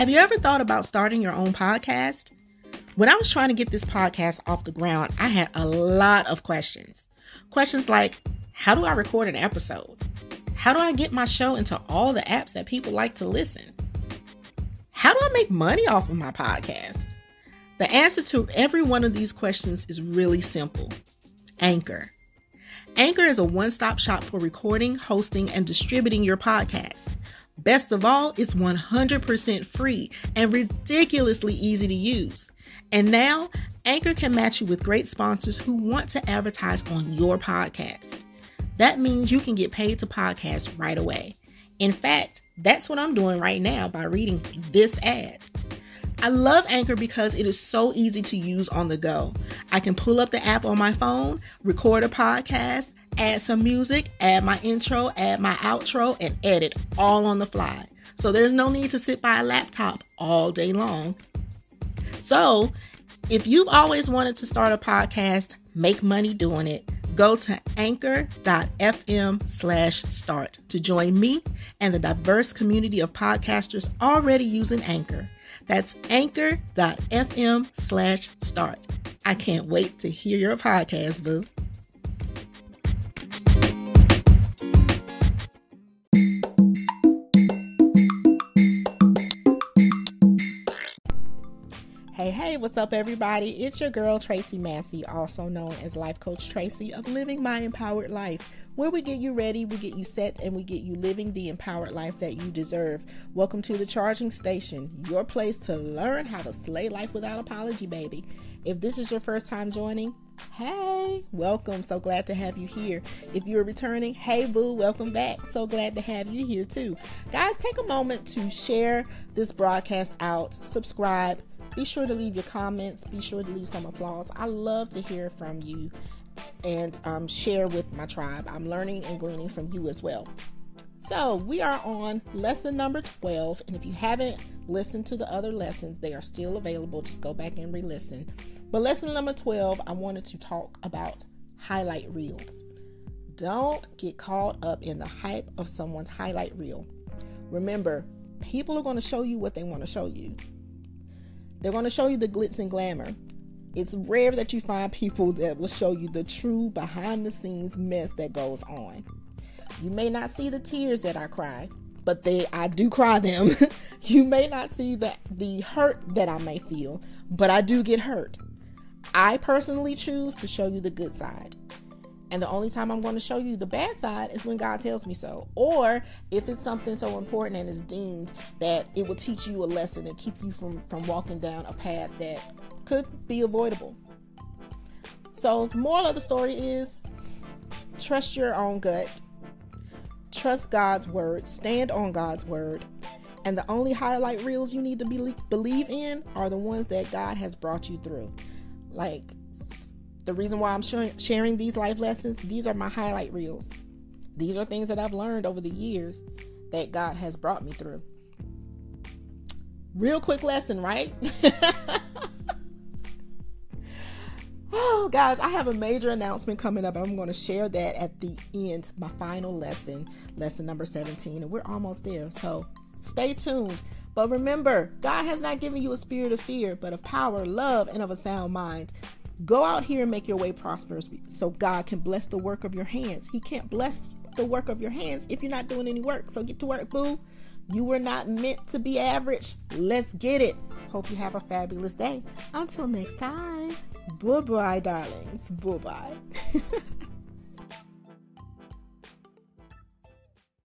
Have you ever thought about starting your own podcast? When I was trying to get this podcast off the ground, I had a lot of questions. Questions like How do I record an episode? How do I get my show into all the apps that people like to listen? How do I make money off of my podcast? The answer to every one of these questions is really simple Anchor. Anchor is a one stop shop for recording, hosting, and distributing your podcast. Best of all, it's 100% free and ridiculously easy to use. And now, Anchor can match you with great sponsors who want to advertise on your podcast. That means you can get paid to podcast right away. In fact, that's what I'm doing right now by reading this ad. I love Anchor because it is so easy to use on the go. I can pull up the app on my phone, record a podcast, add some music, add my intro, add my outro, and edit all on the fly. So there's no need to sit by a laptop all day long. So if you've always wanted to start a podcast, make money doing it, go to anchor.fm slash start to join me and the diverse community of podcasters already using Anchor. That's anchor.fm slash start. I can't wait to hear your podcast, boo. Hey, hey, what's up, everybody? It's your girl, Tracey Massey, also known as Life Coach Tracey of Living My Empowered Life, where we get you ready, we get you set, and we get you living the empowered life that you deserve. Welcome to the Charging Station, your place to learn how to slay life without apology, baby. If this is your first time joining, hey, welcome. So glad to have you here. If you're returning, hey, boo, welcome back. So glad to have you here, too. Guys, take a moment to share this broadcast out, subscribe be sure to leave your comments. Be sure to leave some applause. I love to hear from you and um, share with my tribe. I'm learning and gleaning from you as well. So, we are on lesson number 12. And if you haven't listened to the other lessons, they are still available. Just go back and re listen. But lesson number 12, I wanted to talk about highlight reels. Don't get caught up in the hype of someone's highlight reel. Remember, people are going to show you what they want to show you. They're going to show you the glitz and glamour. It's rare that you find people that will show you the true behind the scenes mess that goes on. You may not see the tears that I cry, but they I do cry them. you may not see the the hurt that I may feel, but I do get hurt. I personally choose to show you the good side. And the only time I'm going to show you the bad side is when God tells me so. Or if it's something so important and is deemed that it will teach you a lesson and keep you from, from walking down a path that could be avoidable. So, the moral of the story is trust your own gut, trust God's word, stand on God's word. And the only highlight reels you need to be, believe in are the ones that God has brought you through. Like the reason why I'm sharing these life lessons, these are my highlight reels. These are things that I've learned over the years that God has brought me through. Real quick lesson, right? oh, guys, I have a major announcement coming up. I'm going to share that at the end, my final lesson, lesson number 17, and we're almost there. So stay tuned. But remember, God has not given you a spirit of fear, but of power, love, and of a sound mind. Go out here and make your way prosperous so God can bless the work of your hands. He can't bless the work of your hands if you're not doing any work. So get to work, boo. You were not meant to be average. Let's get it. Hope you have a fabulous day. Until next time. Bye bye, darlings. Bye bye.